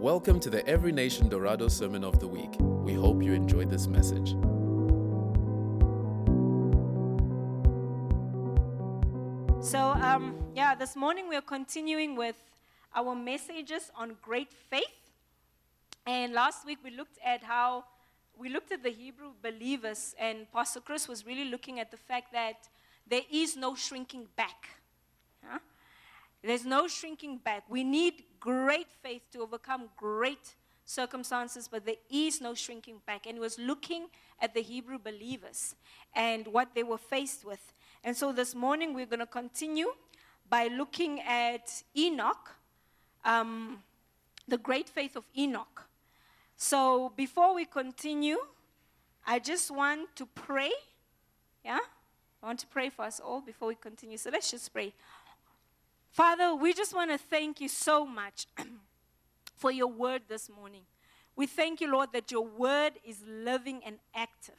Welcome to the Every Nation Dorado Sermon of the Week. We hope you enjoyed this message. So, um, yeah, this morning we are continuing with our messages on great faith. And last week we looked at how we looked at the Hebrew believers, and Pastor Chris was really looking at the fact that there is no shrinking back. Huh? There's no shrinking back. We need great faith to overcome great circumstances, but there is no shrinking back. And he was looking at the Hebrew believers and what they were faced with. And so this morning we're going to continue by looking at Enoch, um, the great faith of Enoch. So before we continue, I just want to pray. Yeah? I want to pray for us all before we continue. So let's just pray. Father, we just want to thank you so much for your word this morning. We thank you, Lord, that your word is living and active.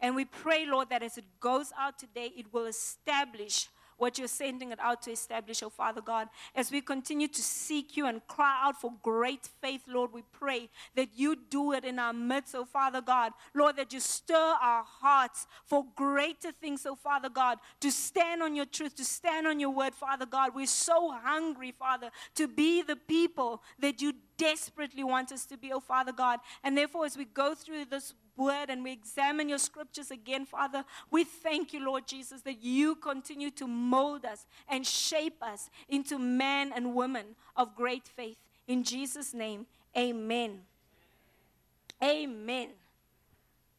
And we pray, Lord, that as it goes out today, it will establish what you're sending it out to establish, oh Father God. As we continue to seek you and cry out for great faith, Lord, we pray that you do it in our midst, oh Father God. Lord, that you stir our hearts for greater things, oh Father God, to stand on your truth, to stand on your word, Father God. We're so hungry, Father, to be the people that you desperately want us to be, oh Father God. And therefore, as we go through this word and we examine your scriptures again, Father, we thank you, Lord Jesus, that you continue to mold us and shape us into men and women of great faith. In Jesus' name, amen. Amen.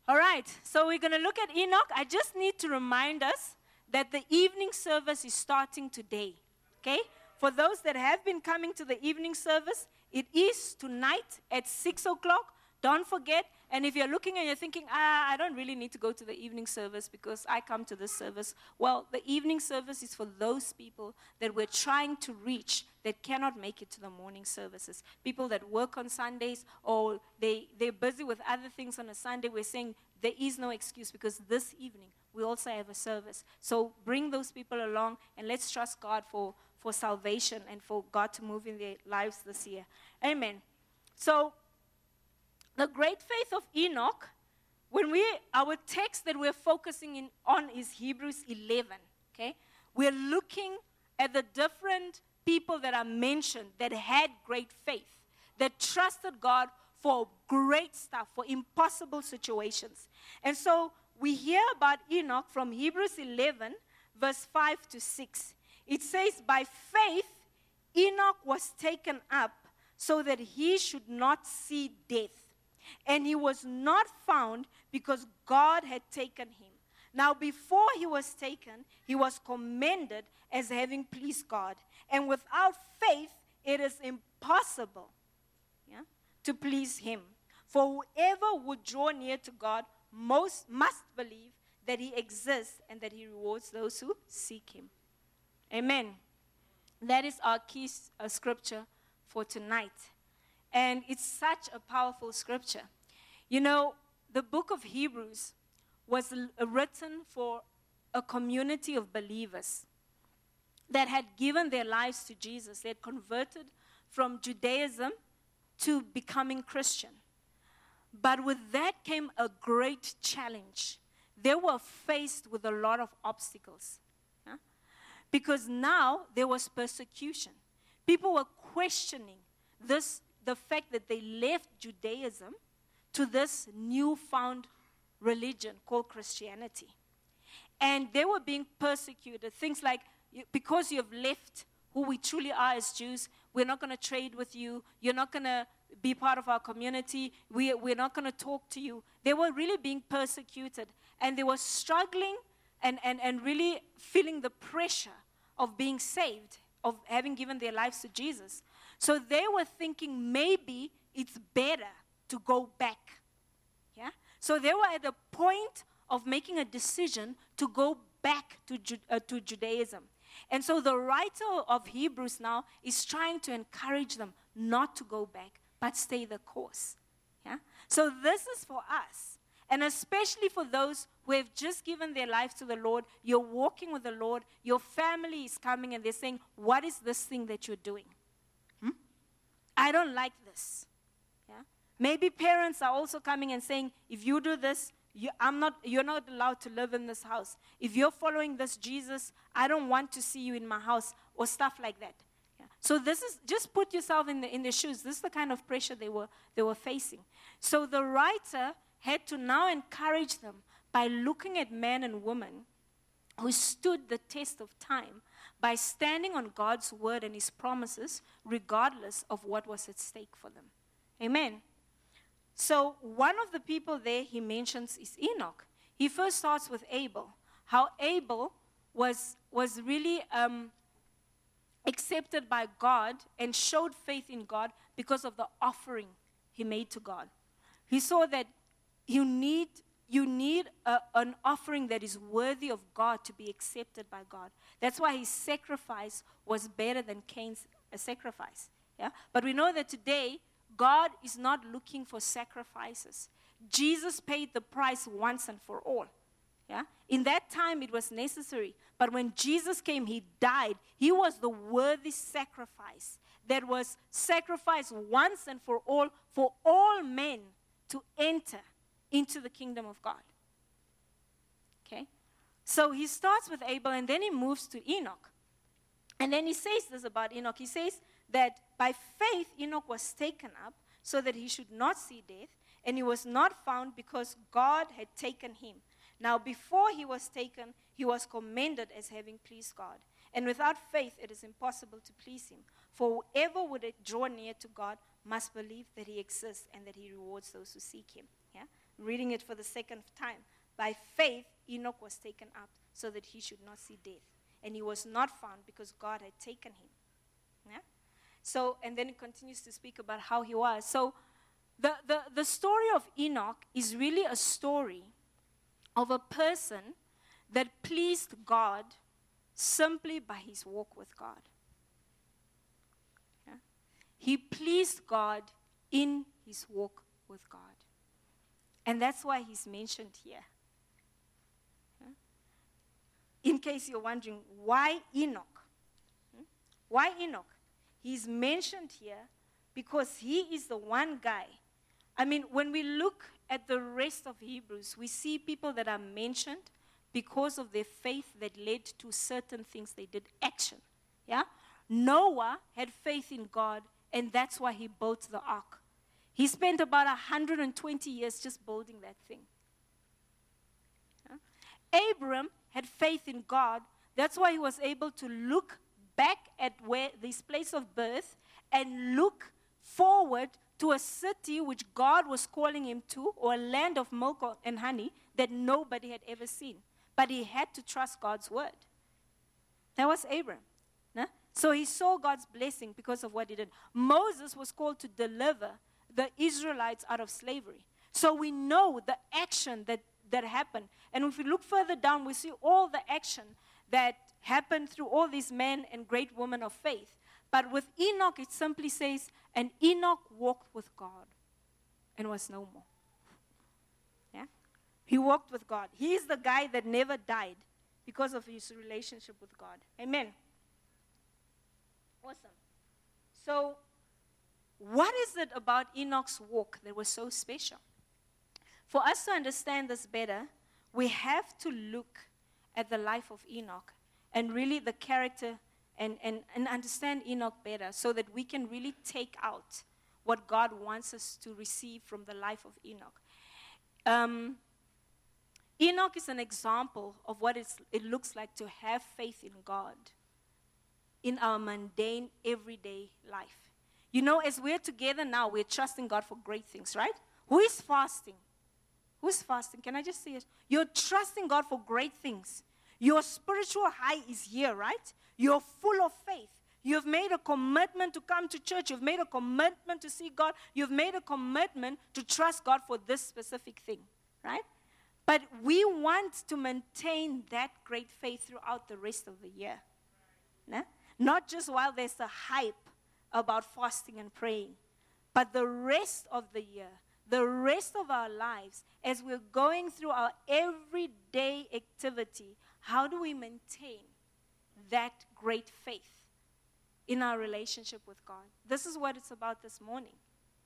All right, so we're going to look at Enoch. I just need to remind us that the evening service is starting today. Okay? For those that have been coming to the evening service, it is tonight at 6 o'clock. Don't forget, and if you're looking and you're thinking, ah, I don't really need to go to the evening service because I come to this service. Well, the evening service is for those people that we're trying to reach that cannot make it to the morning services. People that work on Sundays or they, they're busy with other things on a Sunday. We're saying there is no excuse because this evening we also have a service. So bring those people along and let's trust God for, for salvation and for God to move in their lives this year. Amen. So, the great faith of Enoch, when we our text that we're focusing in on is Hebrews 11. Okay, we're looking at the different people that are mentioned that had great faith, that trusted God for great stuff, for impossible situations. And so we hear about Enoch from Hebrews 11, verse 5 to 6. It says, By faith, Enoch was taken up so that he should not see death and he was not found because God had taken him. Now, before he was taken, he was commended as having pleased God. And without faith, it is impossible yeah, to please him. For whoever would draw near to God most must believe that he exists and that he rewards those who seek him. Amen. That is our key uh, scripture for tonight. And it's such a powerful scripture. You know, the book of Hebrews was uh, written for a community of believers that had given their lives to Jesus. They had converted from Judaism to becoming Christian. But with that came a great challenge. They were faced with a lot of obstacles. Because now there was persecution. People were questioning this the fact that they left Judaism to this newfound religion called Christianity. And they were being persecuted. Things like, because you've left who we truly are as Jews, we're not going to trade with you. You're not going to be part of our community. We, we're not going to talk to you. They were really being persecuted. And they were struggling and, and, and really feeling the pressure of being saved, of having given their lives to Jesus. So they were thinking maybe it's better to go back. Yeah? So they were at the point of making a decision to go back to, uh, to Judaism. And so the writer of Hebrews now is trying to encourage them not to go back, but stay the course. Yeah? So this is for us. And especially for those who have just given their life to the Lord, you're walking with the Lord, your family is coming and they're saying, What is this thing that you're doing? I don't like this. Yeah? Maybe parents are also coming and saying, if you do this, you, I'm not, you're not allowed to live in this house. If you're following this Jesus, I don't want to see you in my house, or stuff like that. Yeah. So this is just put yourself in the in their shoes. This is the kind of pressure they were they were facing. So the writer had to now encourage them by looking at men and women who stood the test of time by standing on God's word and his promises, regardless of what was at stake for them. Amen. So, one of the people there he mentions is Enoch. He first starts with Abel, how Abel was, was really um, accepted by God and showed faith in God because of the offering he made to God. He saw that you need you need a, an offering that is worthy of God to be accepted by God. That's why his sacrifice was better than Cain's uh, sacrifice. Yeah? But we know that today, God is not looking for sacrifices. Jesus paid the price once and for all. Yeah? In that time, it was necessary. But when Jesus came, he died. He was the worthy sacrifice that was sacrificed once and for all for all men to enter into the kingdom of God. Okay? So he starts with Abel and then he moves to Enoch. And then he says this about Enoch. He says that by faith Enoch was taken up so that he should not see death, and he was not found because God had taken him. Now, before he was taken, he was commended as having pleased God. And without faith, it is impossible to please him. For whoever would draw near to God must believe that he exists and that he rewards those who seek him. Reading it for the second time. By faith, Enoch was taken up so that he should not see death. And he was not found because God had taken him. Yeah? So, and then it continues to speak about how he was. So, the, the, the story of Enoch is really a story of a person that pleased God simply by his walk with God. Yeah? He pleased God in his walk with God. And that's why he's mentioned here. In case you're wondering, why Enoch? Hmm? Why Enoch? He's mentioned here because he is the one guy. I mean, when we look at the rest of Hebrews, we see people that are mentioned because of their faith that led to certain things they did, action. Yeah? Noah had faith in God, and that's why he built the ark. He spent about 120 years just building that thing. Abram had faith in God. That's why he was able to look back at where this place of birth and look forward to a city which God was calling him to, or a land of milk and honey that nobody had ever seen. But he had to trust God's word. That was Abram. So he saw God's blessing because of what he did. Moses was called to deliver the Israelites out of slavery. So we know the action that, that happened. And if we look further down, we see all the action that happened through all these men and great women of faith. But with Enoch, it simply says, and Enoch walked with God and was no more. Yeah? He walked with God. He is the guy that never died because of his relationship with God. Amen. Awesome. So what is it about Enoch's walk that was so special? For us to understand this better, we have to look at the life of Enoch and really the character and, and, and understand Enoch better so that we can really take out what God wants us to receive from the life of Enoch. Um, Enoch is an example of what it looks like to have faith in God in our mundane, everyday life. You know, as we're together now, we're trusting God for great things, right? Who is fasting? Who's fasting? Can I just say it? You're trusting God for great things. Your spiritual high is here, right? You're full of faith. You've made a commitment to come to church. You've made a commitment to see God. You've made a commitment to trust God for this specific thing, right? But we want to maintain that great faith throughout the rest of the year. Nah? Not just while there's a hype about fasting and praying. But the rest of the year, the rest of our lives, as we're going through our everyday activity, how do we maintain that great faith in our relationship with God? This is what it's about this morning.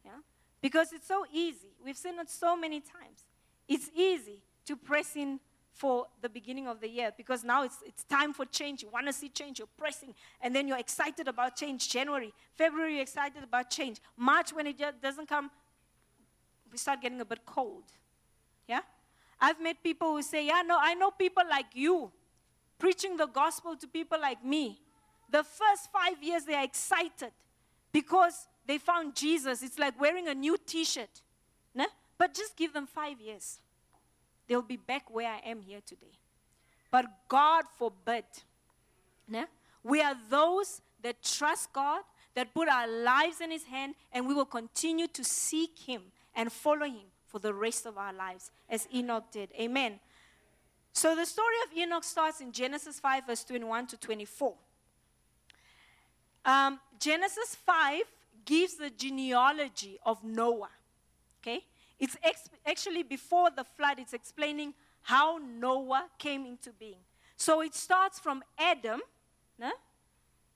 Yeah? Because it's so easy. We've seen it so many times. It's easy to press in for the beginning of the year because now it's, it's time for change. You want to see change, you're pressing, and then you're excited about change. January, February, you're excited about change. March, when it doesn't come, we start getting a bit cold. Yeah? I've met people who say, Yeah, no, I know people like you preaching the gospel to people like me. The first five years, they are excited because they found Jesus. It's like wearing a new t shirt. Nah? But just give them five years. They'll be back where I am here today. But God forbid. We are those that trust God, that put our lives in His hand, and we will continue to seek Him and follow Him for the rest of our lives, as Enoch did. Amen. So the story of Enoch starts in Genesis 5, verse 21 to 24. Um, Genesis 5 gives the genealogy of Noah. Okay? It's ex- actually before the flood, it's explaining how Noah came into being. So it starts from Adam, né?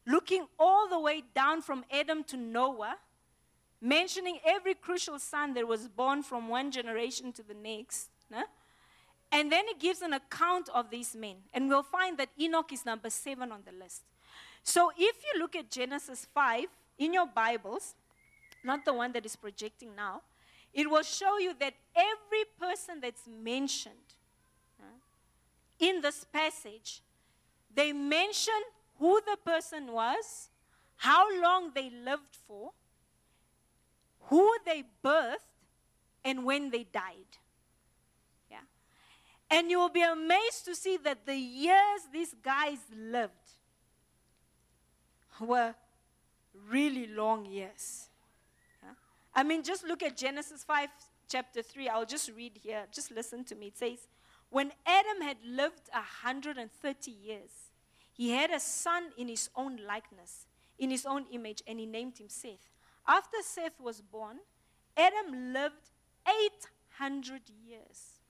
looking all the way down from Adam to Noah, mentioning every crucial son that was born from one generation to the next. Né? And then it gives an account of these men. And we'll find that Enoch is number seven on the list. So if you look at Genesis 5 in your Bibles, not the one that is projecting now, it will show you that every person that's mentioned uh, in this passage, they mention who the person was, how long they lived for, who they birthed, and when they died. Yeah. And you will be amazed to see that the years these guys lived were really long years. I mean, just look at Genesis 5, chapter 3. I'll just read here. Just listen to me. It says, When Adam had lived 130 years, he had a son in his own likeness, in his own image, and he named him Seth. After Seth was born, Adam lived 800 years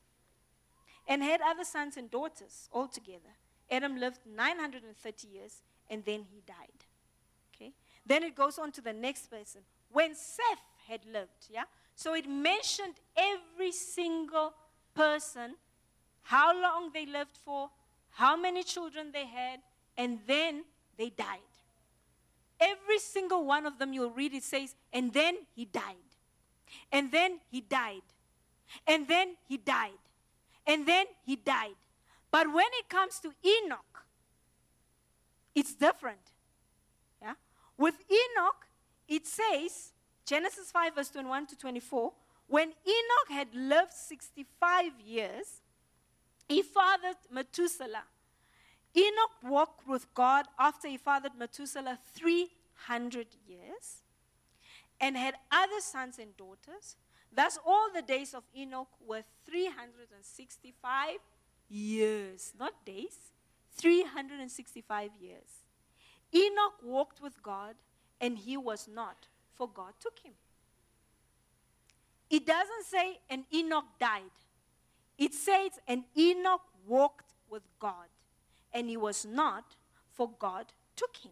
and had other sons and daughters altogether. Adam lived 930 years and then he died. Okay? Then it goes on to the next person. When Seth had lived. Yeah? So it mentioned every single person, how long they lived for, how many children they had, and then they died. Every single one of them, you'll read it says, and then he died. And then he died. And then he died. And then he died. But when it comes to Enoch, it's different. Yeah? With Enoch, it says Genesis 5, verse 21 to 24, when Enoch had lived 65 years, he fathered Methuselah. Enoch walked with God after he fathered Methuselah 300 years and had other sons and daughters. Thus, all the days of Enoch were 365 years, not days, 365 years. Enoch walked with God, and he was not, for God took him. It doesn't say an Enoch died. It says an Enoch walked with God, and he was not, for God took him.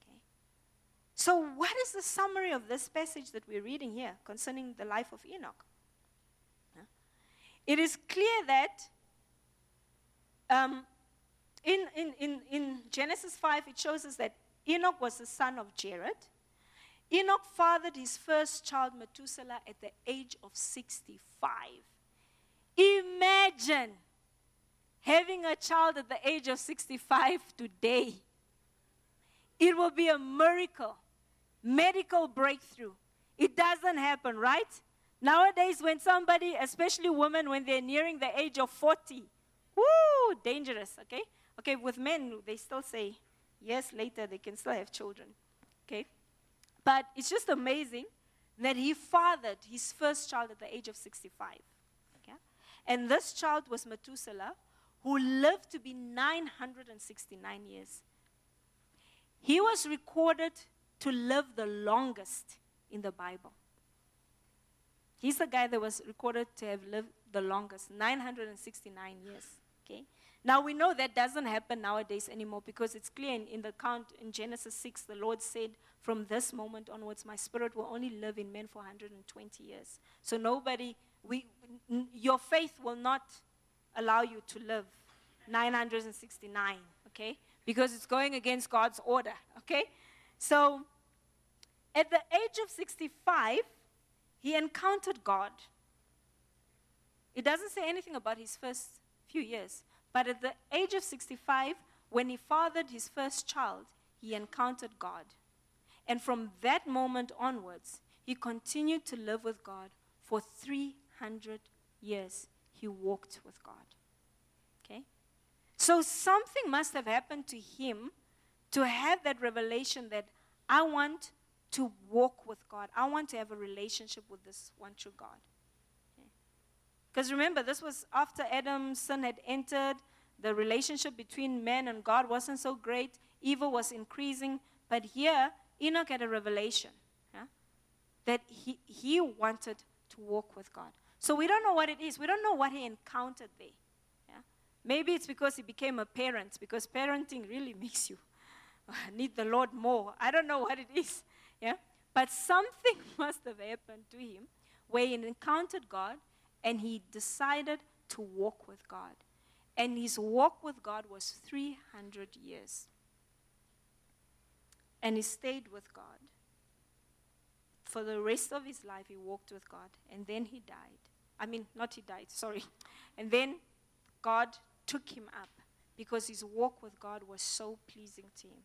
Okay? So, what is the summary of this passage that we're reading here concerning the life of Enoch? It is clear that um, in, in, in, in Genesis 5, it shows us that Enoch was the son of Jared. Enoch fathered his first child, Methuselah, at the age of 65. Imagine having a child at the age of 65 today. It will be a miracle, medical breakthrough. It doesn't happen, right? Nowadays, when somebody, especially women, when they're nearing the age of 40, whoo, dangerous, okay? Okay, with men, they still say yes, later they can still have children, okay? But it's just amazing that he fathered his first child at the age of 65. Okay? And this child was Methuselah, who lived to be 969 years. He was recorded to live the longest in the Bible. He's the guy that was recorded to have lived the longest, 969 years. Okay? Now we know that doesn't happen nowadays anymore because it's clear in, in the account in Genesis 6, the Lord said, From this moment onwards, my spirit will only live in men for 120 years. So nobody, we, n- your faith will not allow you to live 969, okay? Because it's going against God's order, okay? So at the age of 65, he encountered God. It doesn't say anything about his first few years. But at the age of 65, when he fathered his first child, he encountered God. And from that moment onwards, he continued to live with God for 300 years. He walked with God. Okay? So something must have happened to him to have that revelation that I want to walk with God. I want to have a relationship with this one true God. Because remember, this was after Adam's sin had entered. The relationship between man and God wasn't so great. Evil was increasing. But here, Enoch had a revelation yeah, that he, he wanted to walk with God. So we don't know what it is. We don't know what he encountered there. Yeah? Maybe it's because he became a parent, because parenting really makes you need the Lord more. I don't know what it is. Yeah? But something must have happened to him where he encountered God and he decided to walk with God. And his walk with God was 300 years. And he stayed with God. For the rest of his life, he walked with God. And then he died. I mean, not he died, sorry. And then God took him up because his walk with God was so pleasing to him.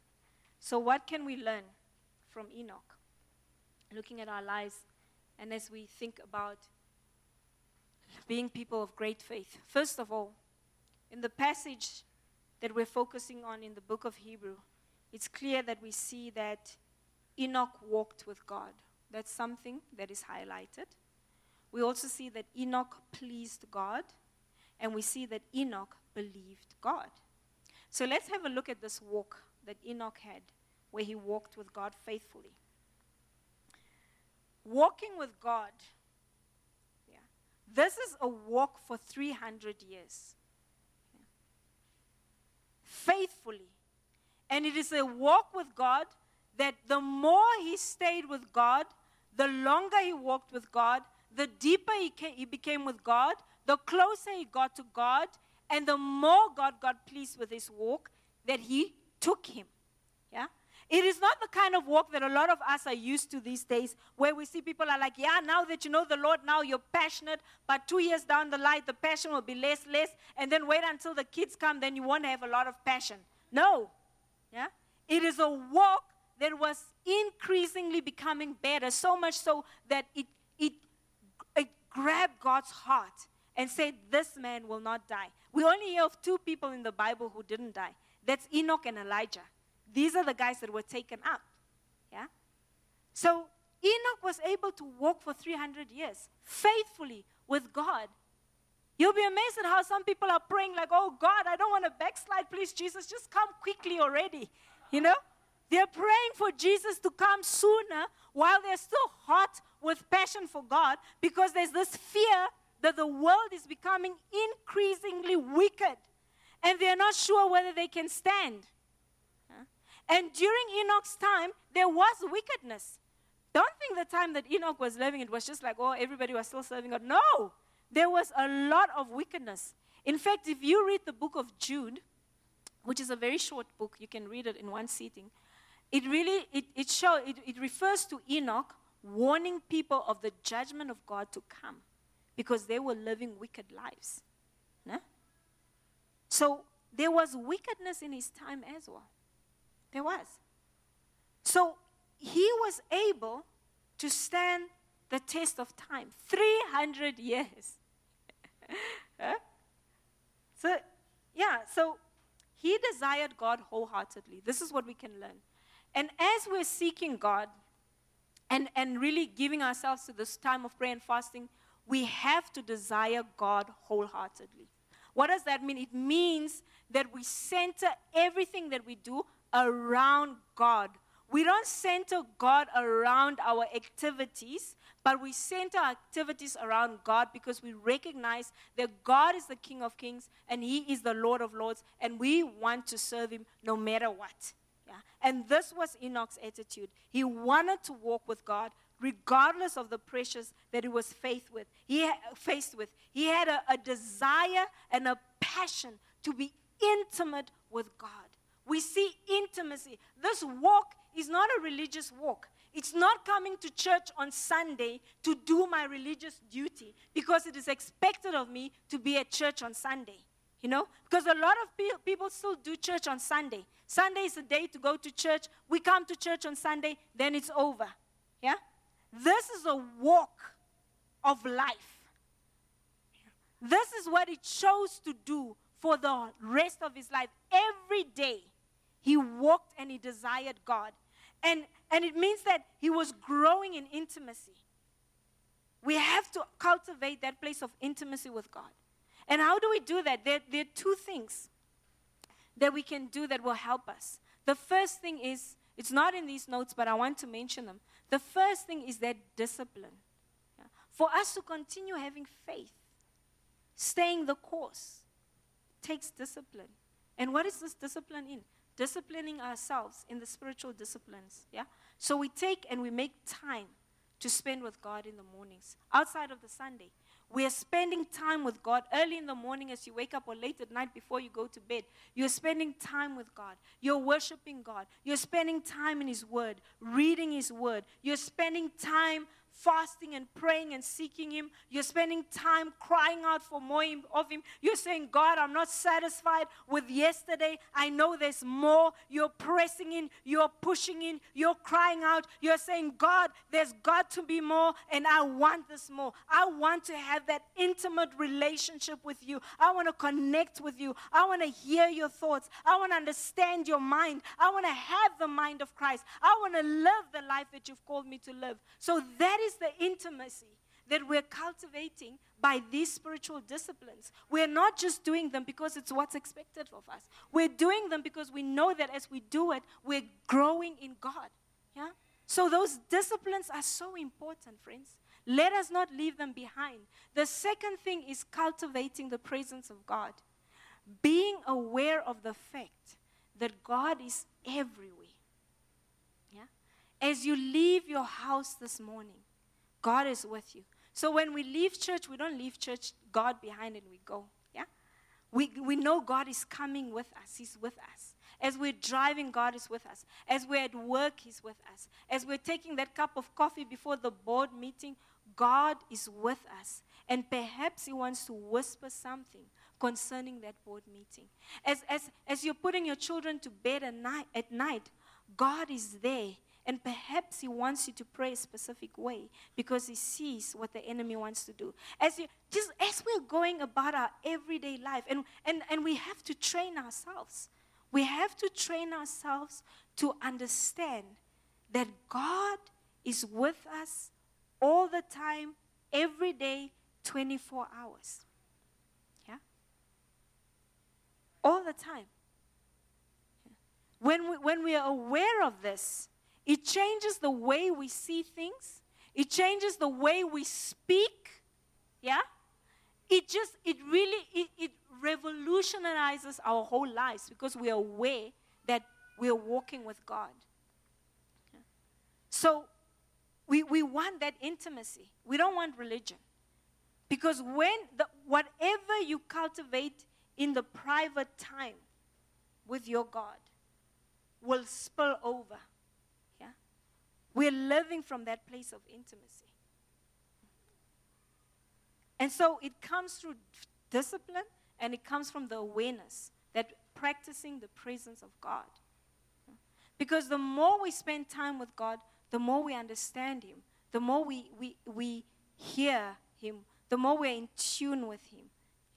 So, what can we learn from Enoch? Looking at our lives, and as we think about being people of great faith. First of all, in the passage that we're focusing on in the book of Hebrew, it's clear that we see that Enoch walked with God. That's something that is highlighted. We also see that Enoch pleased God, and we see that Enoch believed God. So let's have a look at this walk that Enoch had, where he walked with God faithfully. Walking with God this is a walk for 300 years. Faithfully. And it is a walk with God that the more he stayed with God, the longer he walked with God, the deeper he, came, he became with God, the closer he got to God, and the more God got pleased with his walk that he took him. It is not the kind of walk that a lot of us are used to these days, where we see people are like, yeah, now that you know the Lord, now you're passionate, but two years down the line, the passion will be less, less, and then wait until the kids come, then you won't have a lot of passion. No. Yeah? It is a walk that was increasingly becoming better, so much so that it, it, it grabbed God's heart and said, This man will not die. We only hear of two people in the Bible who didn't die. That's Enoch and Elijah. These are the guys that were taken up. Yeah? So Enoch was able to walk for 300 years faithfully with God. You'll be amazed at how some people are praying, like, oh God, I don't want to backslide. Please, Jesus, just come quickly already. You know? They're praying for Jesus to come sooner while they're still hot with passion for God because there's this fear that the world is becoming increasingly wicked and they're not sure whether they can stand. And during Enoch's time, there was wickedness. Don't think the time that Enoch was living, it was just like, oh, everybody was still serving God. No, there was a lot of wickedness. In fact, if you read the book of Jude, which is a very short book, you can read it in one sitting. It really it, it show it, it refers to Enoch warning people of the judgment of God to come because they were living wicked lives. No? So there was wickedness in his time as well. There was. So he was able to stand the test of time 300 years. So, yeah, so he desired God wholeheartedly. This is what we can learn. And as we're seeking God and, and really giving ourselves to this time of prayer and fasting, we have to desire God wholeheartedly. What does that mean? It means that we center everything that we do around God. We don't center God around our activities, but we center our activities around God because we recognize that God is the King of Kings and He is the Lord of Lords, and we want to serve Him no matter what. Yeah? And this was Enoch's attitude. He wanted to walk with God regardless of the pressures that he was faced with. He faced with. He had a, a desire and a passion to be intimate with God. We see intimacy. This walk is not a religious walk. It's not coming to church on Sunday to do my religious duty because it is expected of me to be at church on Sunday. You know? Because a lot of pe- people still do church on Sunday. Sunday is a day to go to church. We come to church on Sunday, then it's over. Yeah? This is a walk of life. This is what he chose to do for the rest of his life. Every day, he walked and he desired God. And, and it means that he was growing in intimacy. We have to cultivate that place of intimacy with God. And how do we do that? There, there are two things that we can do that will help us. The first thing is, it's not in these notes, but I want to mention them. The first thing is that discipline. For us to continue having faith, staying the course, takes discipline. And what is this discipline in? Disciplining ourselves in the spiritual disciplines. Yeah? So we take and we make time to spend with God in the mornings, outside of the Sunday. We are spending time with God early in the morning as you wake up or late at night before you go to bed. You're spending time with God. You're worshiping God. You're spending time in His Word, reading His Word. You're spending time fasting and praying and seeking Him. You're spending time crying out for more of Him. You're saying, God, I'm not satisfied with yesterday. I know there's more. You're pressing in, you're pushing in, you're crying out. You're saying, God, there's got to be more, and I want this more. I want to have that intimate relationship with you. I want to connect with you. I want to hear your thoughts. I want to understand your mind. I want to have the mind of Christ. I want to live the life that you've called me to live. So that is the intimacy that we're cultivating by these spiritual disciplines. We're not just doing them because it's what's expected of us. We're doing them because we know that as we do it, we're growing in God. Yeah? So those disciplines are so important, friends. Let us not leave them behind. The second thing is cultivating the presence of God. Being aware of the fact that God is everywhere. Yeah? As you leave your house this morning, God is with you. So when we leave church, we don't leave church, God behind, and we go. Yeah? We, we know God is coming with us, He's with us. As we're driving, God is with us. As we're at work, He's with us. As we're taking that cup of coffee before the board meeting, God is with us. And perhaps He wants to whisper something concerning that board meeting. As, as, as you're putting your children to bed at night, at night, God is there and perhaps he wants you to pray a specific way because he sees what the enemy wants to do. As you just as we're going about our everyday life, and, and, and we have to train ourselves. We have to train ourselves to understand that God is with us all the time, every day, 24 hours. Yeah? All the time. When we, when we are aware of this, it changes the way we see things. It changes the way we speak. Yeah? It just, it really, it, it revolutionizes our whole lives because we are aware that we are walking with God. Yeah? So we, we want that intimacy. We don't want religion. Because when the, whatever you cultivate in the private time with your God will spill over we're living from that place of intimacy. And so it comes through discipline and it comes from the awareness that practicing the presence of God. Because the more we spend time with God, the more we understand Him, the more we, we, we hear Him, the more we're in tune with Him.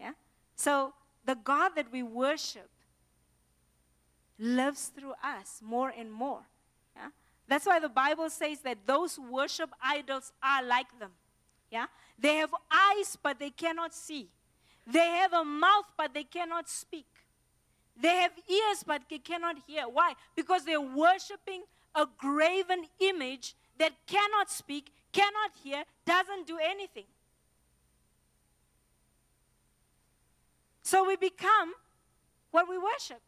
Yeah? So the God that we worship lives through us more and more. That's why the Bible says that those worship idols are like them. Yeah? They have eyes, but they cannot see. They have a mouth, but they cannot speak. They have ears, but they cannot hear. Why? Because they're worshiping a graven image that cannot speak, cannot hear, doesn't do anything. So we become what we worship.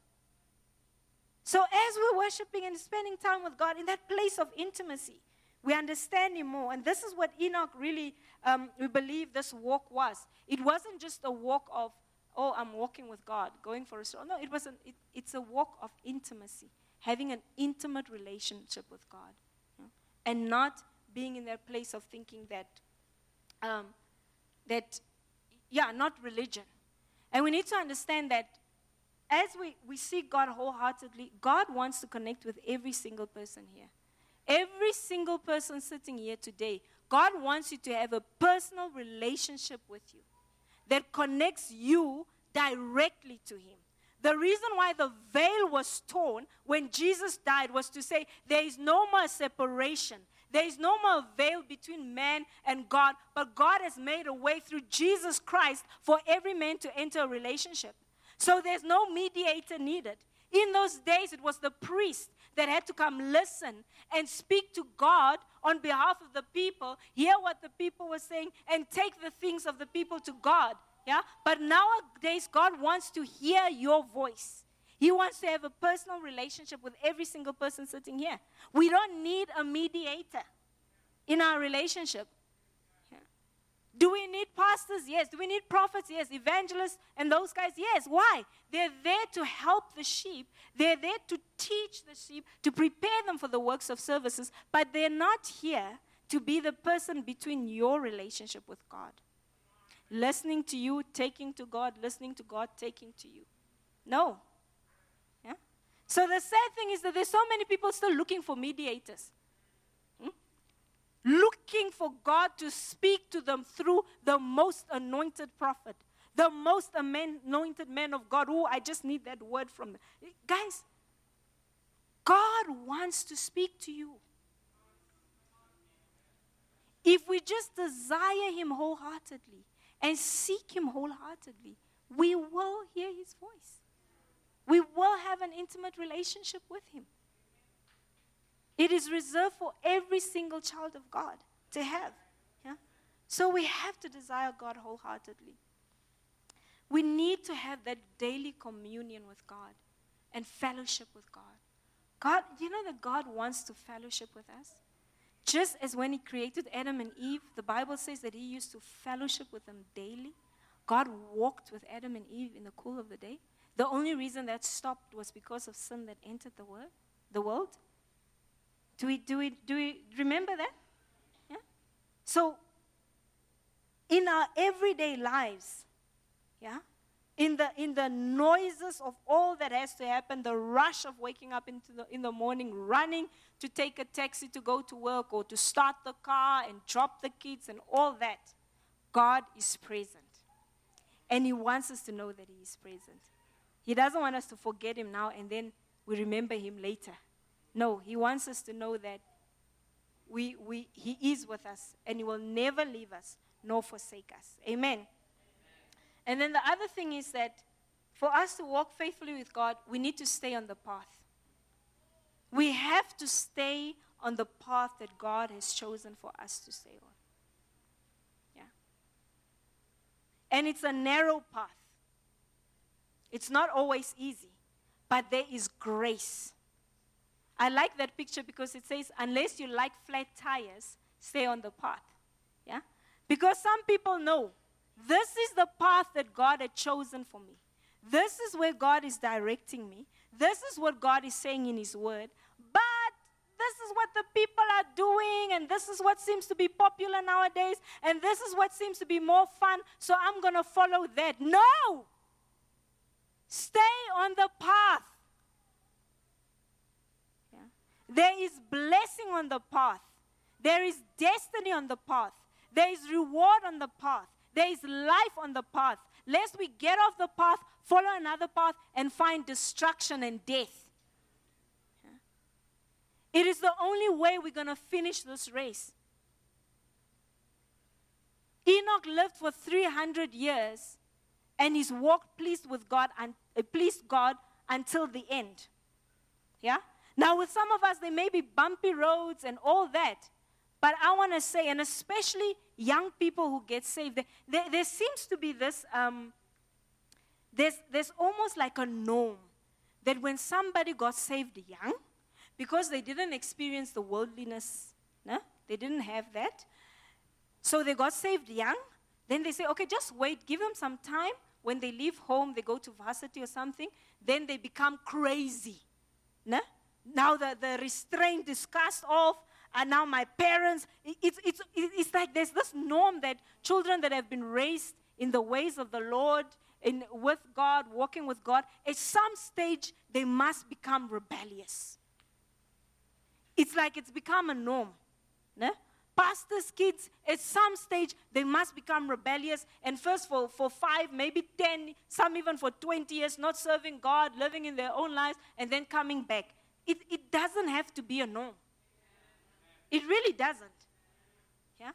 So as we're worshiping and spending time with God in that place of intimacy, we understand Him more. And this is what Enoch really, um, we believe this walk was. It wasn't just a walk of, oh, I'm walking with God, going for a stroll. No, it wasn't. it, it's a walk of intimacy, having an intimate relationship with God, you know, and not being in that place of thinking that, um, that, yeah, not religion. And we need to understand that as we, we seek God wholeheartedly, God wants to connect with every single person here. Every single person sitting here today, God wants you to have a personal relationship with you that connects you directly to Him. The reason why the veil was torn when Jesus died was to say there is no more separation. There is no more veil between man and God, but God has made a way through Jesus Christ for every man to enter a relationship. So there's no mediator needed. In those days, it was the priest that had to come listen and speak to God on behalf of the people, hear what the people were saying, and take the things of the people to God. Yeah? But nowadays, God wants to hear your voice. He wants to have a personal relationship with every single person sitting here. We don't need a mediator in our relationship. Do we need pastors? Yes. Do we need prophets? Yes. Evangelists and those guys? Yes. Why? They're there to help the sheep. They're there to teach the sheep, to prepare them for the works of services, but they're not here to be the person between your relationship with God. Listening to you, taking to God, listening to God, taking to you. No. Yeah? So the sad thing is that there's so many people still looking for mediators looking for God to speak to them through the most anointed prophet, the most anointed man of God. Oh, I just need that word from them. Guys, God wants to speak to you. If we just desire Him wholeheartedly and seek Him wholeheartedly, we will hear His voice. We will have an intimate relationship with Him. It is reserved for every single child of God to have. Yeah? So we have to desire God wholeheartedly. We need to have that daily communion with God and fellowship with God. God, you know that God wants to fellowship with us? Just as when He created Adam and Eve, the Bible says that He used to fellowship with them daily. God walked with Adam and Eve in the cool of the day. The only reason that stopped was because of sin that entered the world. The world. Do we, do we, do we remember that? Yeah? So, in our everyday lives, yeah, in the, in the noises of all that has to happen, the rush of waking up into the, in the morning, running to take a taxi to go to work or to start the car and drop the kids and all that, God is present. And He wants us to know that He is present. He doesn't want us to forget Him now and then we remember Him later. No, He wants us to know that we, we, He is with us and He will never leave us nor forsake us. Amen. Amen. And then the other thing is that for us to walk faithfully with God, we need to stay on the path. We have to stay on the path that God has chosen for us to stay on. Yeah. And it's a narrow path. It's not always easy, but there is grace I like that picture because it says, unless you like flat tires, stay on the path. Yeah? Because some people know this is the path that God had chosen for me. This is where God is directing me. This is what God is saying in His Word. But this is what the people are doing, and this is what seems to be popular nowadays, and this is what seems to be more fun, so I'm going to follow that. No! Stay on the path. There is blessing on the path. There is destiny on the path. There is reward on the path. There is life on the path. Lest we get off the path, follow another path, and find destruction and death. It is the only way we're going to finish this race. Enoch lived for 300 years and he's walked pleased with God and uh, pleased God until the end. Yeah? Now, with some of us, there may be bumpy roads and all that. But I want to say, and especially young people who get saved, there, there, seems to be this, um, there's, there's almost like a norm that when somebody got saved young, because they didn't experience the worldliness, no? they didn't have that. So they got saved young. Then they say, okay, just wait, give them some time. When they leave home, they go to varsity or something, then they become crazy. No? Now the, the restraint is cast off, and now my parents, it's, it's, it's like there's this norm that children that have been raised in the ways of the Lord, in, with God, walking with God, at some stage they must become rebellious. It's like it's become a norm. No? Pastors' kids, at some stage, they must become rebellious. And first, for, for five, maybe 10, some even for 20 years, not serving God, living in their own lives, and then coming back. It, it doesn't have to be a norm. It really doesn't. Yeah?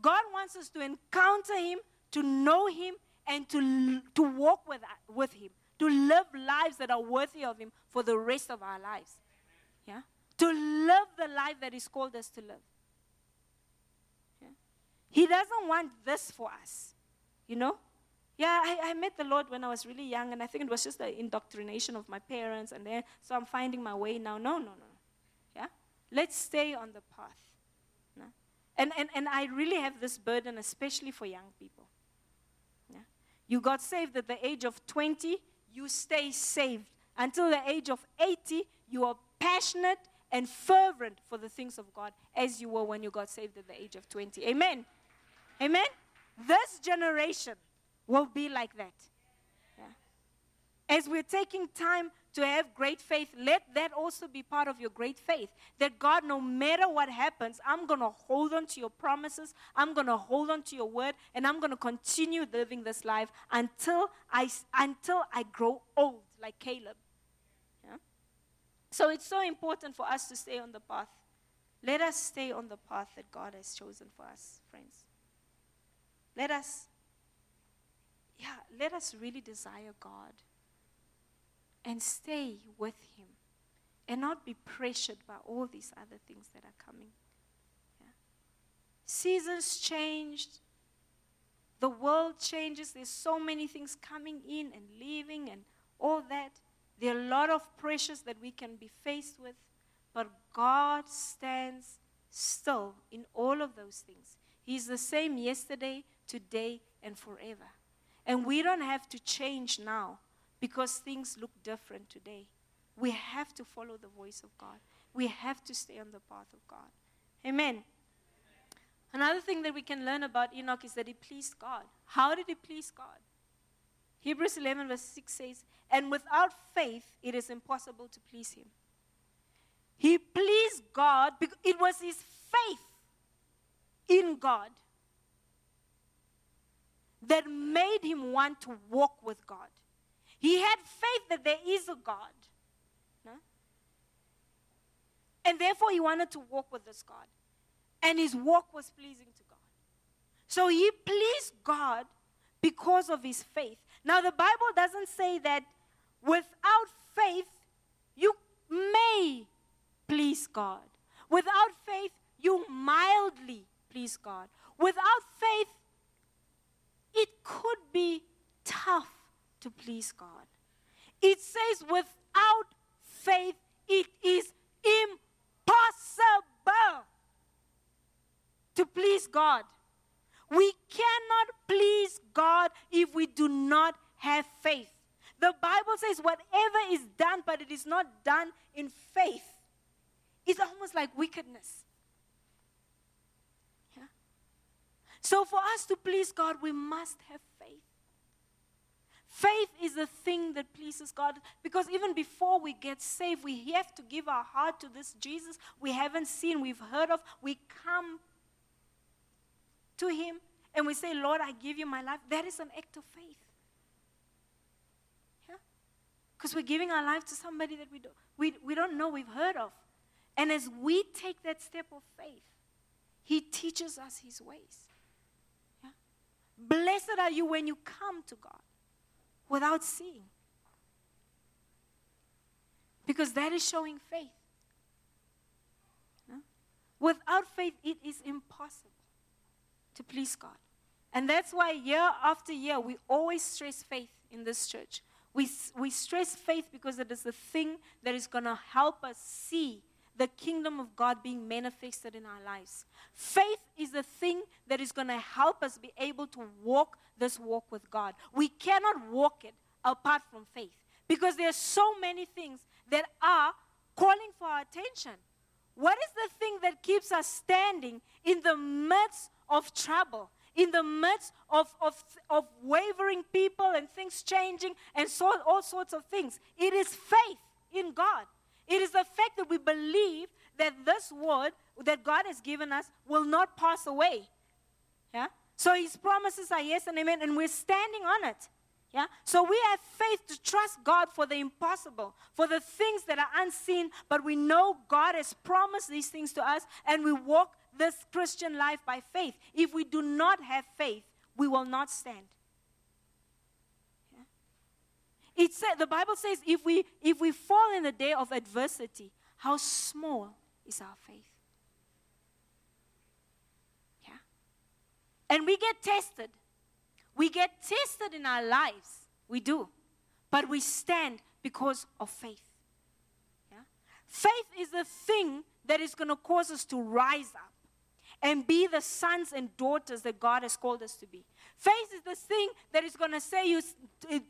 God wants us to encounter Him, to know Him, and to, to walk with, with Him, to live lives that are worthy of Him for the rest of our lives. Yeah? To live the life that He's called us to live. Yeah? He doesn't want this for us. You know? Yeah, I, I, met the Lord when I was really young, and I think it was just the indoctrination of my parents, and then so I'm finding my way now. No, no, no. Yeah? Let's stay on the path. No? And, and, and I really have this burden, especially for young people. Yeah? You got saved at the age of 20, you stay saved. Until the age of 80, you are passionate and fervent for the things of God as you were when you got saved at the age of 20. Amen. Amen. This generation will be like that. Yeah. As we're taking time to have great faith, let that also be part of your great faith. That God, no matter what happens, I'm going to hold on to your promises, I'm going to hold on to your word, and I'm going to continue living this life until I, until I grow old, like Caleb. Yeah? So it's so important for us to stay on the path. Let us stay on the path that God has chosen for us, friends. Let us yeah, let us really desire God and stay with Him and not be pressured by all these other things that are coming. Yeah. Seasons changed, the world changes, there's so many things coming in and leaving and all that. There are a lot of pressures that we can be faced with, but God stands still in all of those things. He's the same yesterday, today, and forever. And we don't have to change now because things look different today. We have to follow the voice of God. We have to stay on the path of God. Amen. Another thing that we can learn about Enoch is that he pleased God. How did he please God? Hebrews 11, verse 6 says, And without faith, it is impossible to please him. He pleased God because it was his faith in God that made him want to walk with God. He had faith that there is a God. No? And therefore, he wanted to walk with this God. And his walk was pleasing to God. So he pleased God because of his faith. Now, the Bible doesn't say that without faith, you may please God. Without faith, you mildly please God. Without faith, it could be tough to please God. It says, without faith, it is impossible to please God. We cannot please God if we do not have faith. The Bible says, whatever is done, but it is not done in faith, is almost like wickedness. So, for us to please God, we must have faith. Faith is the thing that pleases God because even before we get saved, we have to give our heart to this Jesus we haven't seen, we've heard of. We come to Him and we say, Lord, I give you my life. That is an act of faith. Yeah? Because we're giving our life to somebody that we don't, we, we don't know, we've heard of. And as we take that step of faith, He teaches us His ways. Blessed are you when you come to God without seeing. Because that is showing faith. Without faith, it is impossible to please God. And that's why year after year, we always stress faith in this church. We, we stress faith because it is the thing that is going to help us see the kingdom of God being manifested in our lives. Faith is the thing that is going to help us be able to walk this walk with God. We cannot walk it apart from faith because there are so many things that are calling for our attention. What is the thing that keeps us standing in the midst of trouble? in the midst of, of, of wavering people and things changing and so, all sorts of things. It is faith in God. It is the fact that we believe that this word that God has given us will not pass away. Yeah? So his promises are yes and amen, and we're standing on it. Yeah? So we have faith to trust God for the impossible, for the things that are unseen, but we know God has promised these things to us, and we walk this Christian life by faith. If we do not have faith, we will not stand. Yeah? It said, the Bible says if we, if we fall in the day of adversity, how small is our faith? Yeah? And we get tested. We get tested in our lives. We do. But we stand because of faith. Yeah? Faith is the thing that is going to cause us to rise up and be the sons and daughters that God has called us to be. Faith is the thing that is going to say you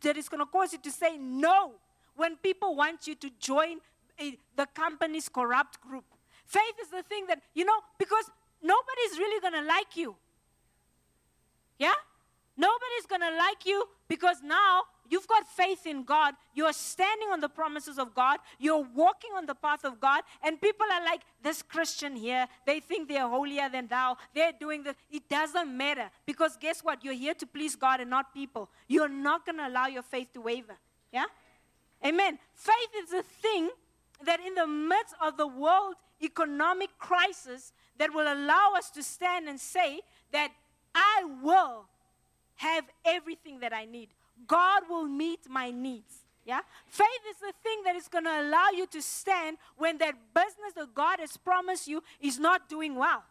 that is going to cause you to say no when people want you to join eh, the company's corrupt group. Faith is the thing that you know because nobody's really going to like you. Yeah? Nobody's going to like you because now you've got faith in God. You're standing on the promises of God. You're walking on the path of God. And people are like, this Christian here, they think they're holier than thou. They're doing this. It doesn't matter because guess what? You're here to please God and not people. You're not going to allow your faith to waver. Yeah? Amen. Faith is a thing that in the midst of the world economic crisis that will allow us to stand and say that I will have everything that I need. God will meet my needs. Yeah? Faith is the thing that is going to allow you to stand when that business that God has promised you is not doing well.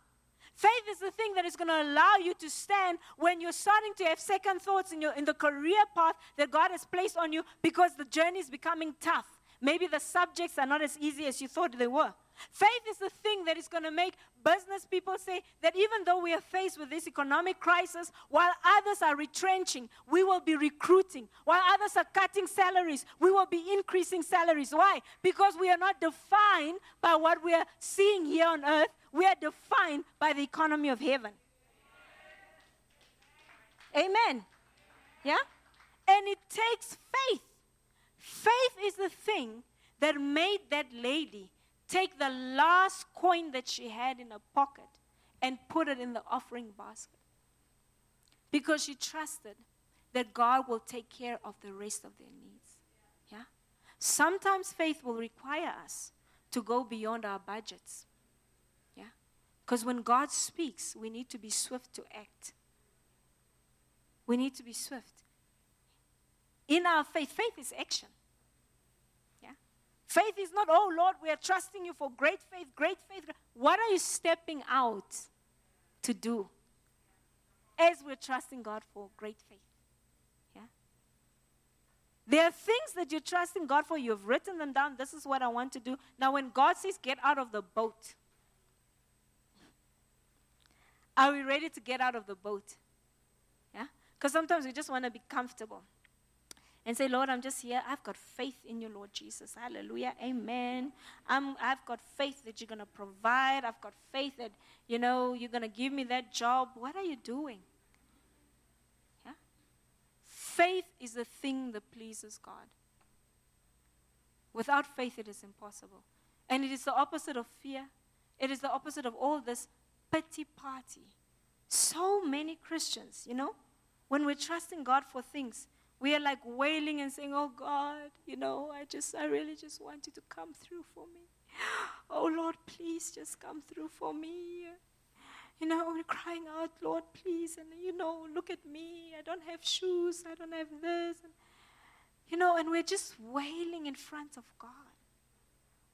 Faith is the thing that is going to allow you to stand when you're starting to have second thoughts in, your, in the career path that God has placed on you because the journey is becoming tough. Maybe the subjects are not as easy as you thought they were. Faith is the thing that is going to make business people say that even though we are faced with this economic crisis, while others are retrenching, we will be recruiting. While others are cutting salaries, we will be increasing salaries. Why? Because we are not defined by what we are seeing here on earth, we are defined by the economy of heaven. Amen. Yeah? And it takes faith. Faith is the thing that made that lady take the last coin that she had in her pocket and put it in the offering basket. Because she trusted that God will take care of the rest of their needs. Yeah? Sometimes faith will require us to go beyond our budgets. Yeah? Because when God speaks, we need to be swift to act. We need to be swift. In our faith, faith is action. Faith is not, oh Lord, we are trusting you for great faith, great faith. What are you stepping out to do as we're trusting God for great faith? Yeah? There are things that you're trusting God for. You've written them down. This is what I want to do. Now, when God says, get out of the boat, are we ready to get out of the boat? Yeah? Because sometimes we just want to be comfortable and say, Lord, I'm just here. I've got faith in you, Lord Jesus. Hallelujah. Amen. I'm, I've got faith that you're going to provide. I've got faith that, you know, you're going to give me that job. What are you doing? Yeah? Faith is the thing that pleases God. Without faith, it is impossible. And it is the opposite of fear. It is the opposite of all this pity party. So many Christians, you know, when we're trusting God for things, we are like wailing and saying, Oh God, you know, I just, I really just want you to come through for me. Oh Lord, please just come through for me. You know, we're crying out, Lord, please. And you know, look at me. I don't have shoes. I don't have this. And, you know, and we're just wailing in front of God.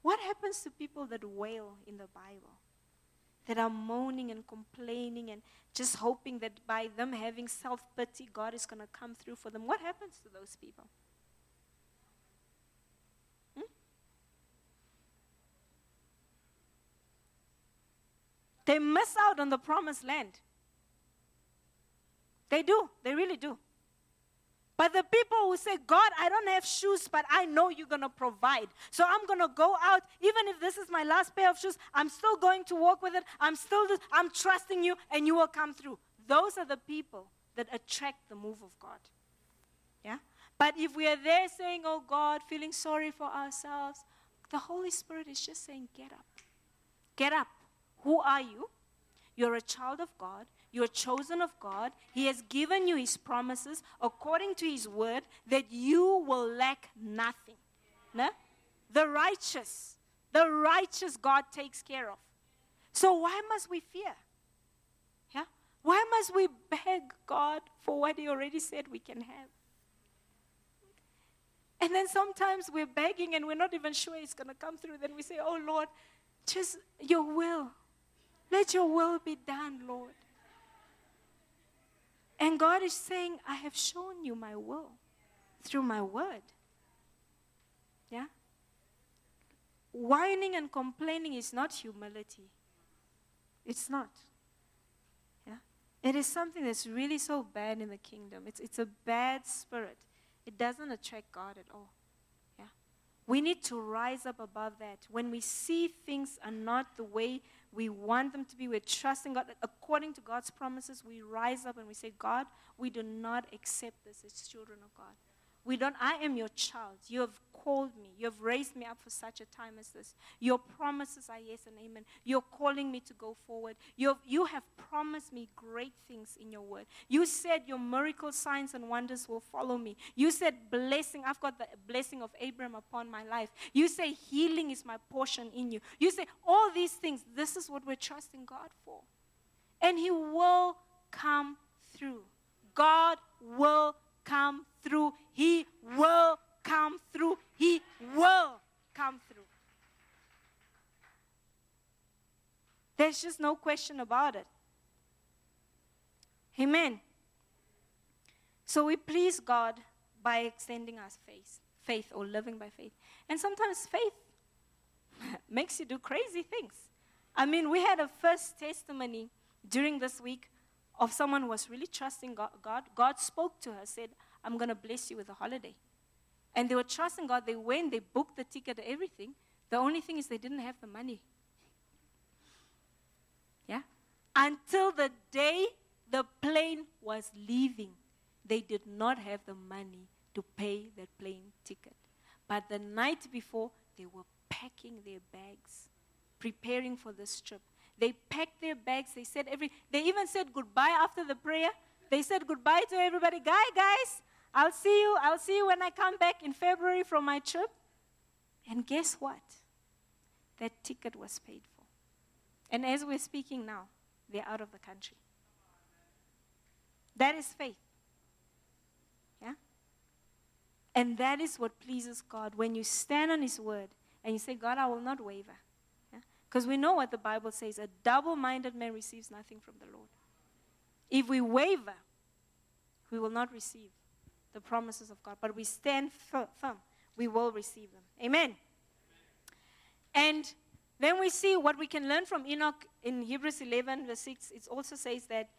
What happens to people that wail in the Bible? That are moaning and complaining and just hoping that by them having self pity, God is going to come through for them. What happens to those people? Hmm? They miss out on the promised land. They do. They really do. But the people who say, God, I don't have shoes, but I know you're going to provide. So I'm going to go out, even if this is my last pair of shoes, I'm still going to walk with it. I'm still, I'm trusting you, and you will come through. Those are the people that attract the move of God. Yeah? But if we are there saying, oh God, feeling sorry for ourselves, the Holy Spirit is just saying, get up. Get up. Who are you? You're a child of God. You're chosen of God. He has given you His promises according to His word that you will lack nothing. No? The righteous, the righteous God takes care of. So why must we fear? Yeah? Why must we beg God for what He already said we can have? And then sometimes we're begging and we're not even sure it's going to come through. Then we say, Oh Lord, just your will. Let your will be done, Lord. And God is saying, I have shown you my will through my word. Yeah? Whining and complaining is not humility. It's not. Yeah? It is something that's really so bad in the kingdom. It's, it's a bad spirit. It doesn't attract God at all. Yeah? We need to rise up above that. When we see things are not the way we want them to be. We're trusting God. According to God's promises, we rise up and we say, God, we do not accept this as children of God. We don't, I am your child. You have called me. You have raised me up for such a time as this. Your promises are yes and amen. You're calling me to go forward. You have, you have promised me great things in your word. You said your miracle signs and wonders will follow me. You said blessing. I've got the blessing of Abraham upon my life. You say healing is my portion in you. You say all these things. This is what we're trusting God for. And He will come through. God will come through. He will come through. He will come through. There's just no question about it. Amen. So we please God by extending our faith, faith or living by faith. And sometimes faith makes you do crazy things. I mean, we had a first testimony during this week of someone who was really trusting God. God, God spoke to her, said, I'm going to bless you with a holiday. And they were trusting God. They went, they booked the ticket, everything. The only thing is they didn't have the money. Yeah? Until the day the plane was leaving, they did not have the money to pay that plane ticket. But the night before, they were packing their bags, preparing for this trip. They packed their bags. They said every. They even said goodbye after the prayer. They said goodbye to everybody. Guy, guys, I'll see you. I'll see you when I come back in February from my trip. And guess what? That ticket was paid for. And as we're speaking now, they're out of the country. That is faith. Yeah? And that is what pleases God when you stand on His word and you say, God, I will not waver. Because yeah? we know what the Bible says a double minded man receives nothing from the Lord. If we waver, we will not receive the promises of God, but we stand firm, we will receive them. Amen. And then we see what we can learn from Enoch in Hebrews 11, verse 6. It also says that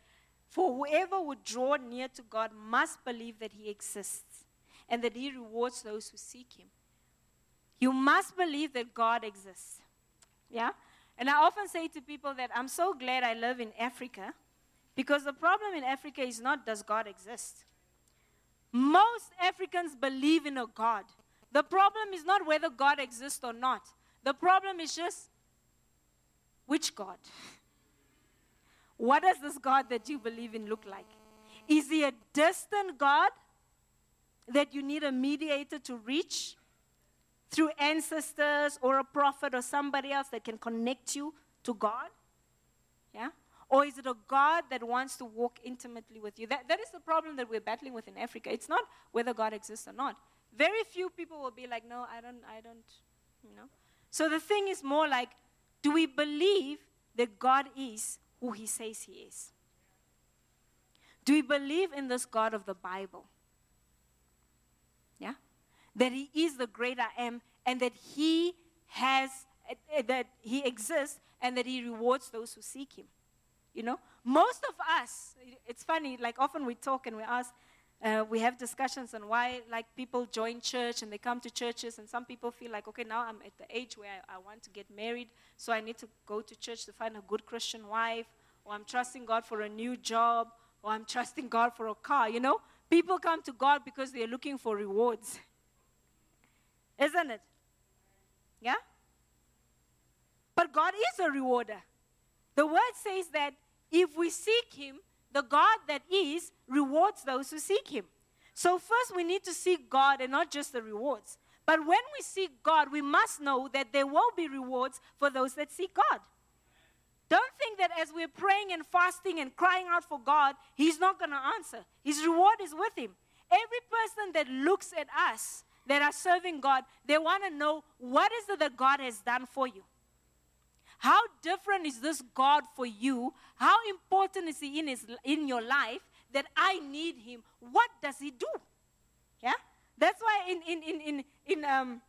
for whoever would draw near to God must believe that he exists and that he rewards those who seek him. You must believe that God exists. Yeah? And I often say to people that I'm so glad I live in Africa because the problem in Africa is not does God exist? Most Africans believe in a God. The problem is not whether God exists or not. The problem is just which God? What does this God that you believe in look like? Is he a distant God that you need a mediator to reach through ancestors or a prophet or somebody else that can connect you to God? Yeah? Or is it a God that wants to walk intimately with you? That, that is the problem that we're battling with in Africa. It's not whether God exists or not. Very few people will be like, no, I don't, I don't, you know. So the thing is more like, do we believe that God is who he says he is? Do we believe in this God of the Bible? Yeah? That he is the great I am and that he has, uh, that he exists and that he rewards those who seek him. You know, most of us, it's funny, like often we talk and we ask, uh, we have discussions on why like people join church and they come to churches and some people feel like okay now i'm at the age where I, I, want to get married so i need to go to church to find a good christian wife or i'm trusting god for a new job or i'm trusting god for a car you know? People come to god because they're looking for rewards. Isn't it? Yeah? But god is a rewarder. The word says that if we seek him the God that is rewards those who seek him. So, first, we need to seek God and not just the rewards. But when we seek God, we must know that there will be rewards for those that seek God. Don't think that as we're praying and fasting and crying out for God, He's not going to answer. His reward is with Him. Every person that looks at us that are serving God, they want to know what is it that God has done for you. How different is this God for you? How important is He in, his, in your life that I need Him? What does He do? Yeah? That's why in, in, in, in, in, um,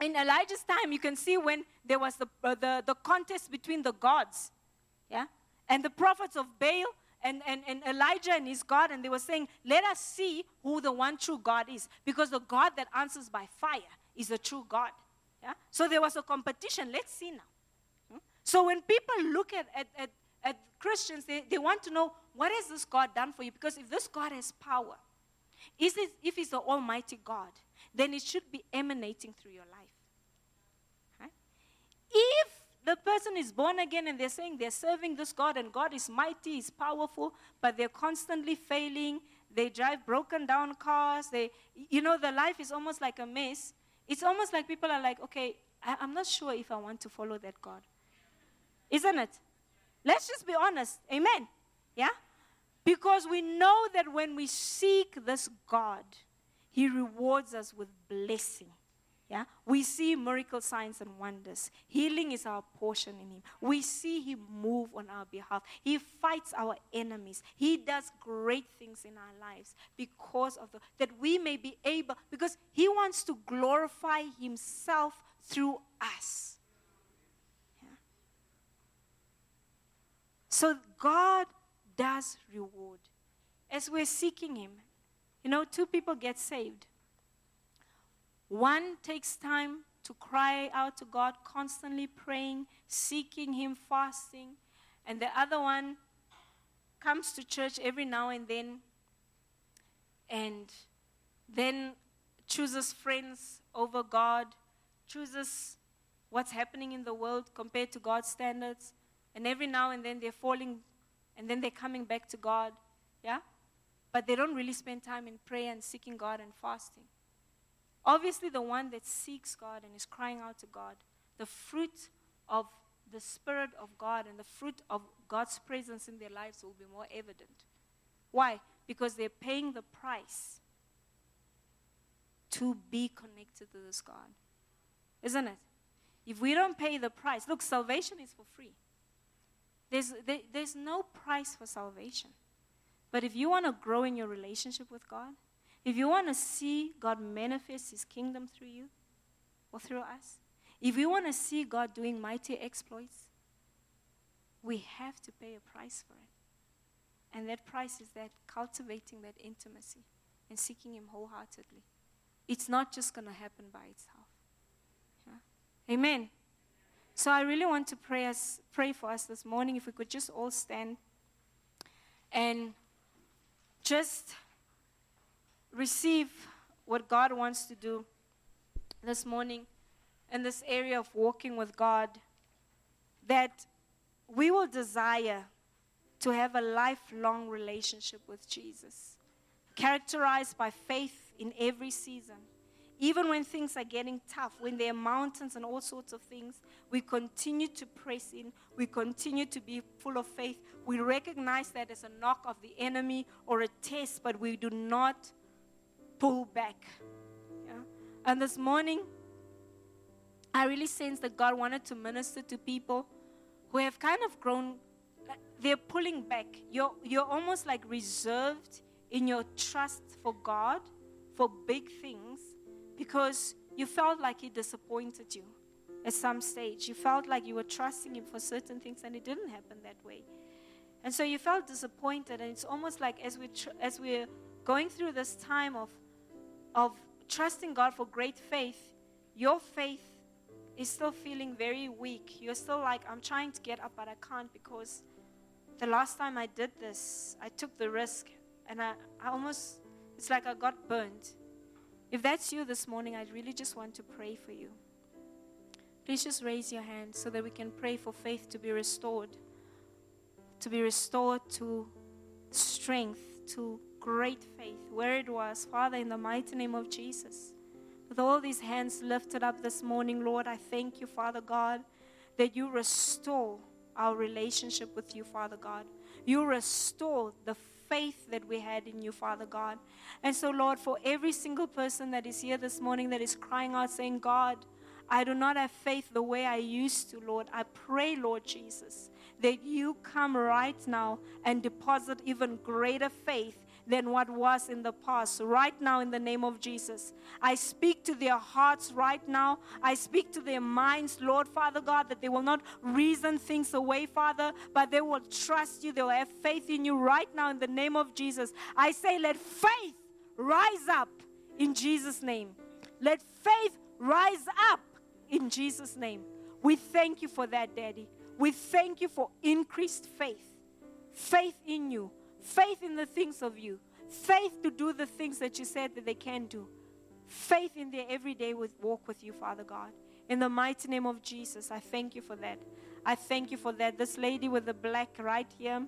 in Elijah's time, you can see when there was the, uh, the, the contest between the gods. Yeah? And the prophets of Baal and, and, and Elijah and his God, and they were saying, Let us see who the one true God is. Because the God that answers by fire is the true God. Yeah? So there was a competition. Let's see now. So when people look at, at, at, at Christians, they, they want to know what has this God done for you? Because if this God has power, is it, if He's the Almighty God, then it should be emanating through your life. If the person is born again and they're saying they're serving this God and God is mighty, is powerful, but they're constantly failing, they drive broken down cars, they, you know, the life is almost like a mess. It's almost like people are like, okay, I, I'm not sure if I want to follow that God. Isn't it? Let's just be honest. Amen. Yeah? Because we know that when we seek this God, He rewards us with blessing. Yeah? We see miracle signs and wonders. Healing is our portion in Him. We see Him move on our behalf. He fights our enemies. He does great things in our lives because of the, that we may be able, because He wants to glorify Himself through us. So God does reward. As we're seeking Him, you know, two people get saved. One takes time to cry out to God, constantly praying, seeking Him, fasting. And the other one comes to church every now and then and then chooses friends over God, chooses what's happening in the world compared to God's standards. And every now and then they're falling and then they're coming back to God. Yeah? But they don't really spend time in prayer and seeking God and fasting. Obviously, the one that seeks God and is crying out to God, the fruit of the Spirit of God and the fruit of God's presence in their lives will be more evident. Why? Because they're paying the price to be connected to this God. Isn't it? If we don't pay the price, look, salvation is for free. There's, there, there's no price for salvation. But if you want to grow in your relationship with God, if you want to see God manifest his kingdom through you or through us, if you want to see God doing mighty exploits, we have to pay a price for it. And that price is that cultivating that intimacy and seeking Him wholeheartedly. It's not just going to happen by itself. Yeah? Amen. So I really want to pray, us, pray for us this morning. If we could just all stand and just receive what God wants to do this morning in this area of walking with God, that we will desire to have a lifelong relationship with Jesus, characterized by faith in every season even when things are getting tough, when there are mountains and all sorts of things, we continue to press in. We continue to be full of faith. We recognize that as a knock of the enemy or a test, but we do not pull back. Yeah? And this morning, I really sense that God wanted to minister to people who have kind of grown, they're pulling back. You're, you're almost like reserved in your trust for God for big things because you felt like He disappointed you at some stage. You felt like you were trusting Him for certain things and it didn't happen that way. And so you felt disappointed, and it's almost like as, we tr- as we're going through this time of, of trusting God for great faith, your faith is still feeling very weak. You're still like, I'm trying to get up, but I can't because the last time I did this, I took the risk and I, I almost, it's like I got burned. If that's you this morning, I really just want to pray for you. Please just raise your hand so that we can pray for faith to be restored, to be restored to strength, to great faith, where it was. Father, in the mighty name of Jesus, with all these hands lifted up this morning, Lord, I thank you, Father God, that you restore our relationship with you, Father God. You restore the faith that we had in you, Father God. And so, Lord, for every single person that is here this morning that is crying out, saying, God, I do not have faith the way I used to, Lord. I pray, Lord Jesus, that you come right now and deposit even greater faith than what was in the past. Right now, in the name of Jesus, I speak to their hearts right now. I speak to their minds, Lord Father God, that they will not reason things away, Father, but they will trust you. They will have faith in you right now in the name of Jesus. I say, let faith rise up in Jesus' name. Let faith rise up in Jesus' name. We thank you for that, Daddy. We thank you for increased faith. Faith in you, faith in the things of you, faith to do the things that you said that they can do, faith in their everyday with, walk with you, Father God. In the mighty name of Jesus, I thank you for that. I thank you for that. This lady with the black right here,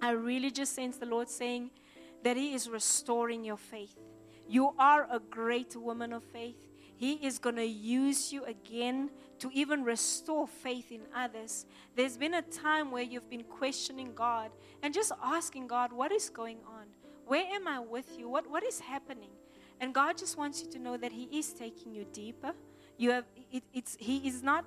I really just sense the Lord saying that He is restoring your faith. You are a great woman of faith. He is going to use you again to even restore faith in others. There's been a time where you've been questioning God and just asking God, What is going on? Where am I with you? What, what is happening? And God just wants you to know that He is taking you deeper. You have, it, it's, he is not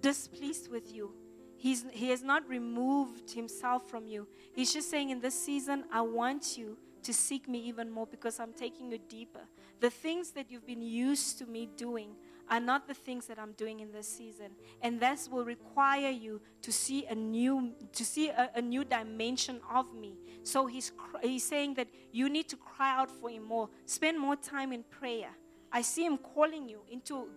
displeased with you. He's, he has not removed himself from you. He's just saying, in this season, I want you to seek me even more because I'm taking you deeper. The things that you've been used to me doing are not the things that I'm doing in this season. And this will require you to see a new to see a, a new dimension of me. So he's he's saying that you need to cry out for him more. Spend more time in prayer. I see him calling you into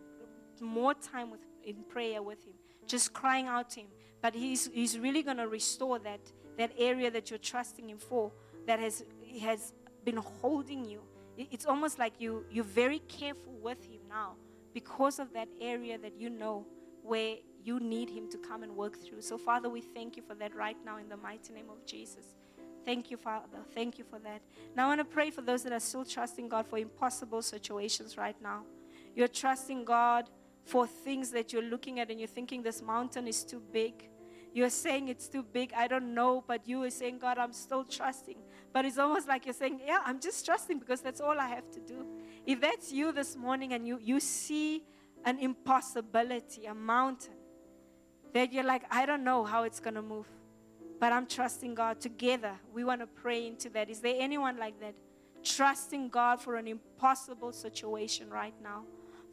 more time with in prayer with him. Just crying out to him. But he's he's really going to restore that that area that you're trusting him for that has has been holding you. It's almost like you, you're very careful with Him now because of that area that you know where you need Him to come and work through. So, Father, we thank you for that right now in the mighty name of Jesus. Thank you, Father. Thank you for that. Now, I want to pray for those that are still trusting God for impossible situations right now. You're trusting God for things that you're looking at and you're thinking this mountain is too big. You're saying it's too big. I don't know, but you are saying, God, I'm still trusting. But it's almost like you're saying, Yeah, I'm just trusting because that's all I have to do. If that's you this morning and you, you see an impossibility, a mountain, that you're like, I don't know how it's going to move, but I'm trusting God. Together, we want to pray into that. Is there anyone like that? Trusting God for an impossible situation right now.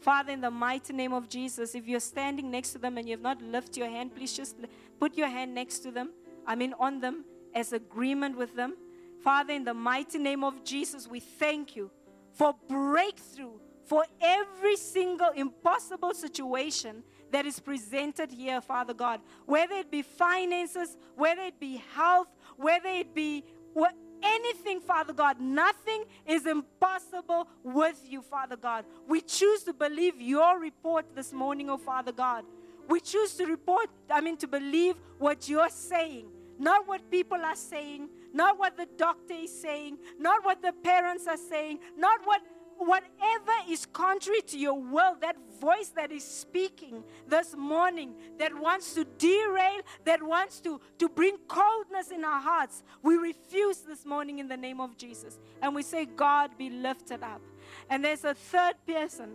Father, in the mighty name of Jesus, if you're standing next to them and you have not lifted your hand, please just put your hand next to them. I mean, on them as agreement with them. Father, in the mighty name of Jesus, we thank you for breakthrough for every single impossible situation that is presented here, Father God. Whether it be finances, whether it be health, whether it be what, anything, Father God, nothing is impossible with you, Father God. We choose to believe your report this morning, oh Father God. We choose to report, I mean, to believe what you're saying, not what people are saying, not what the doctor is saying, not what the parents are saying, not what whatever is contrary to your will, that voice that is speaking this morning, that wants to derail, that wants to, to bring coldness in our hearts, we refuse this morning in the name of Jesus. And we say, God be lifted up. And there's a third person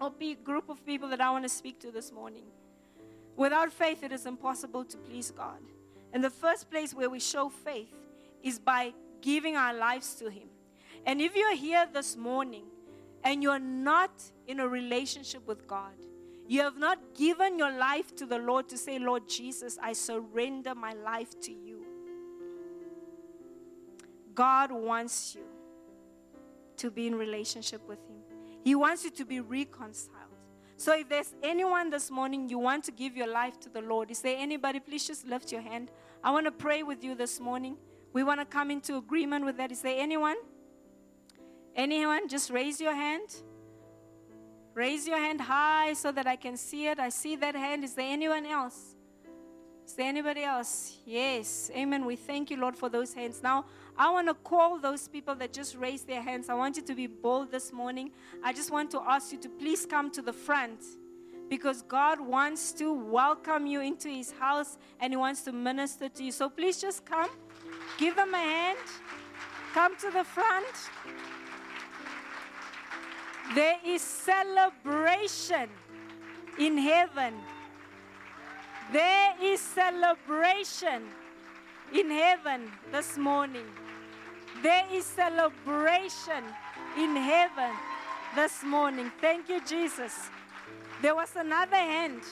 or group of people that I want to speak to this morning. Without faith, it is impossible to please God. And the first place where we show faith is by giving our lives to Him. And if you're here this morning and you're not in a relationship with God, you have not given your life to the Lord to say, Lord Jesus, I surrender my life to you. God wants you to be in relationship with Him. He wants you to be reconciled. So if there's anyone this morning you want to give your life to the Lord, is there anybody? Please just lift your hand. I want to pray with you this morning. We want to come into agreement with that. Is there anyone? Anyone? Just raise your hand. Raise your hand high so that I can see it. I see that hand. Is there anyone else? Is there anybody else? Yes. Amen. We thank you, Lord, for those hands. Now, I want to call those people that just raised their hands. I want you to be bold this morning. I just want to ask you to please come to the front because God wants to welcome you into His house and He wants to minister to you. So please just come, give them a hand, come to the front. There is celebration in heaven. There is celebration in heaven this morning. There is celebration in heaven this morning. Thank you, Jesus. There was another hand.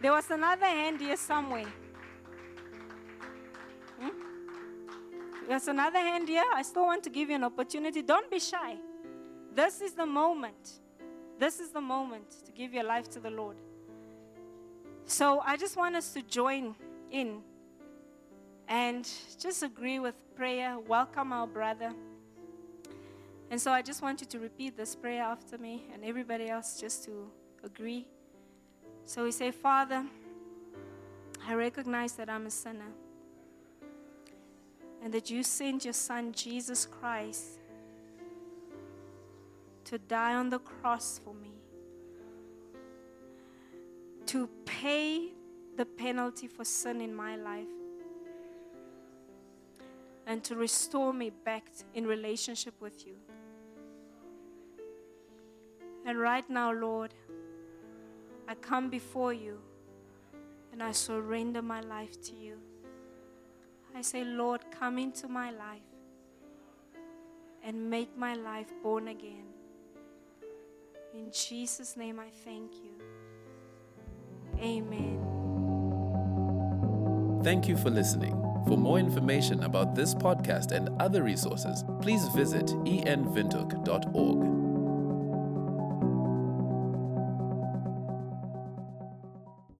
There was another hand here somewhere. There's another hand here. I still want to give you an opportunity. Don't be shy. This is the moment. This is the moment to give your life to the Lord. So I just want us to join in and just agree with prayer, welcome our brother. And so I just want you to repeat this prayer after me and everybody else just to agree. So we say, Father, I recognize that I'm a sinner and that you sent your son Jesus Christ to die on the cross for me, to pay the penalty for sin in my life, and to restore me back in relationship with you. And right now, Lord, I come before you and I surrender my life to you. I say, Lord, come into my life and make my life born again. In Jesus' name, I thank you. Amen. Thank you for listening. For more information about this podcast and other resources, please visit envintook.org.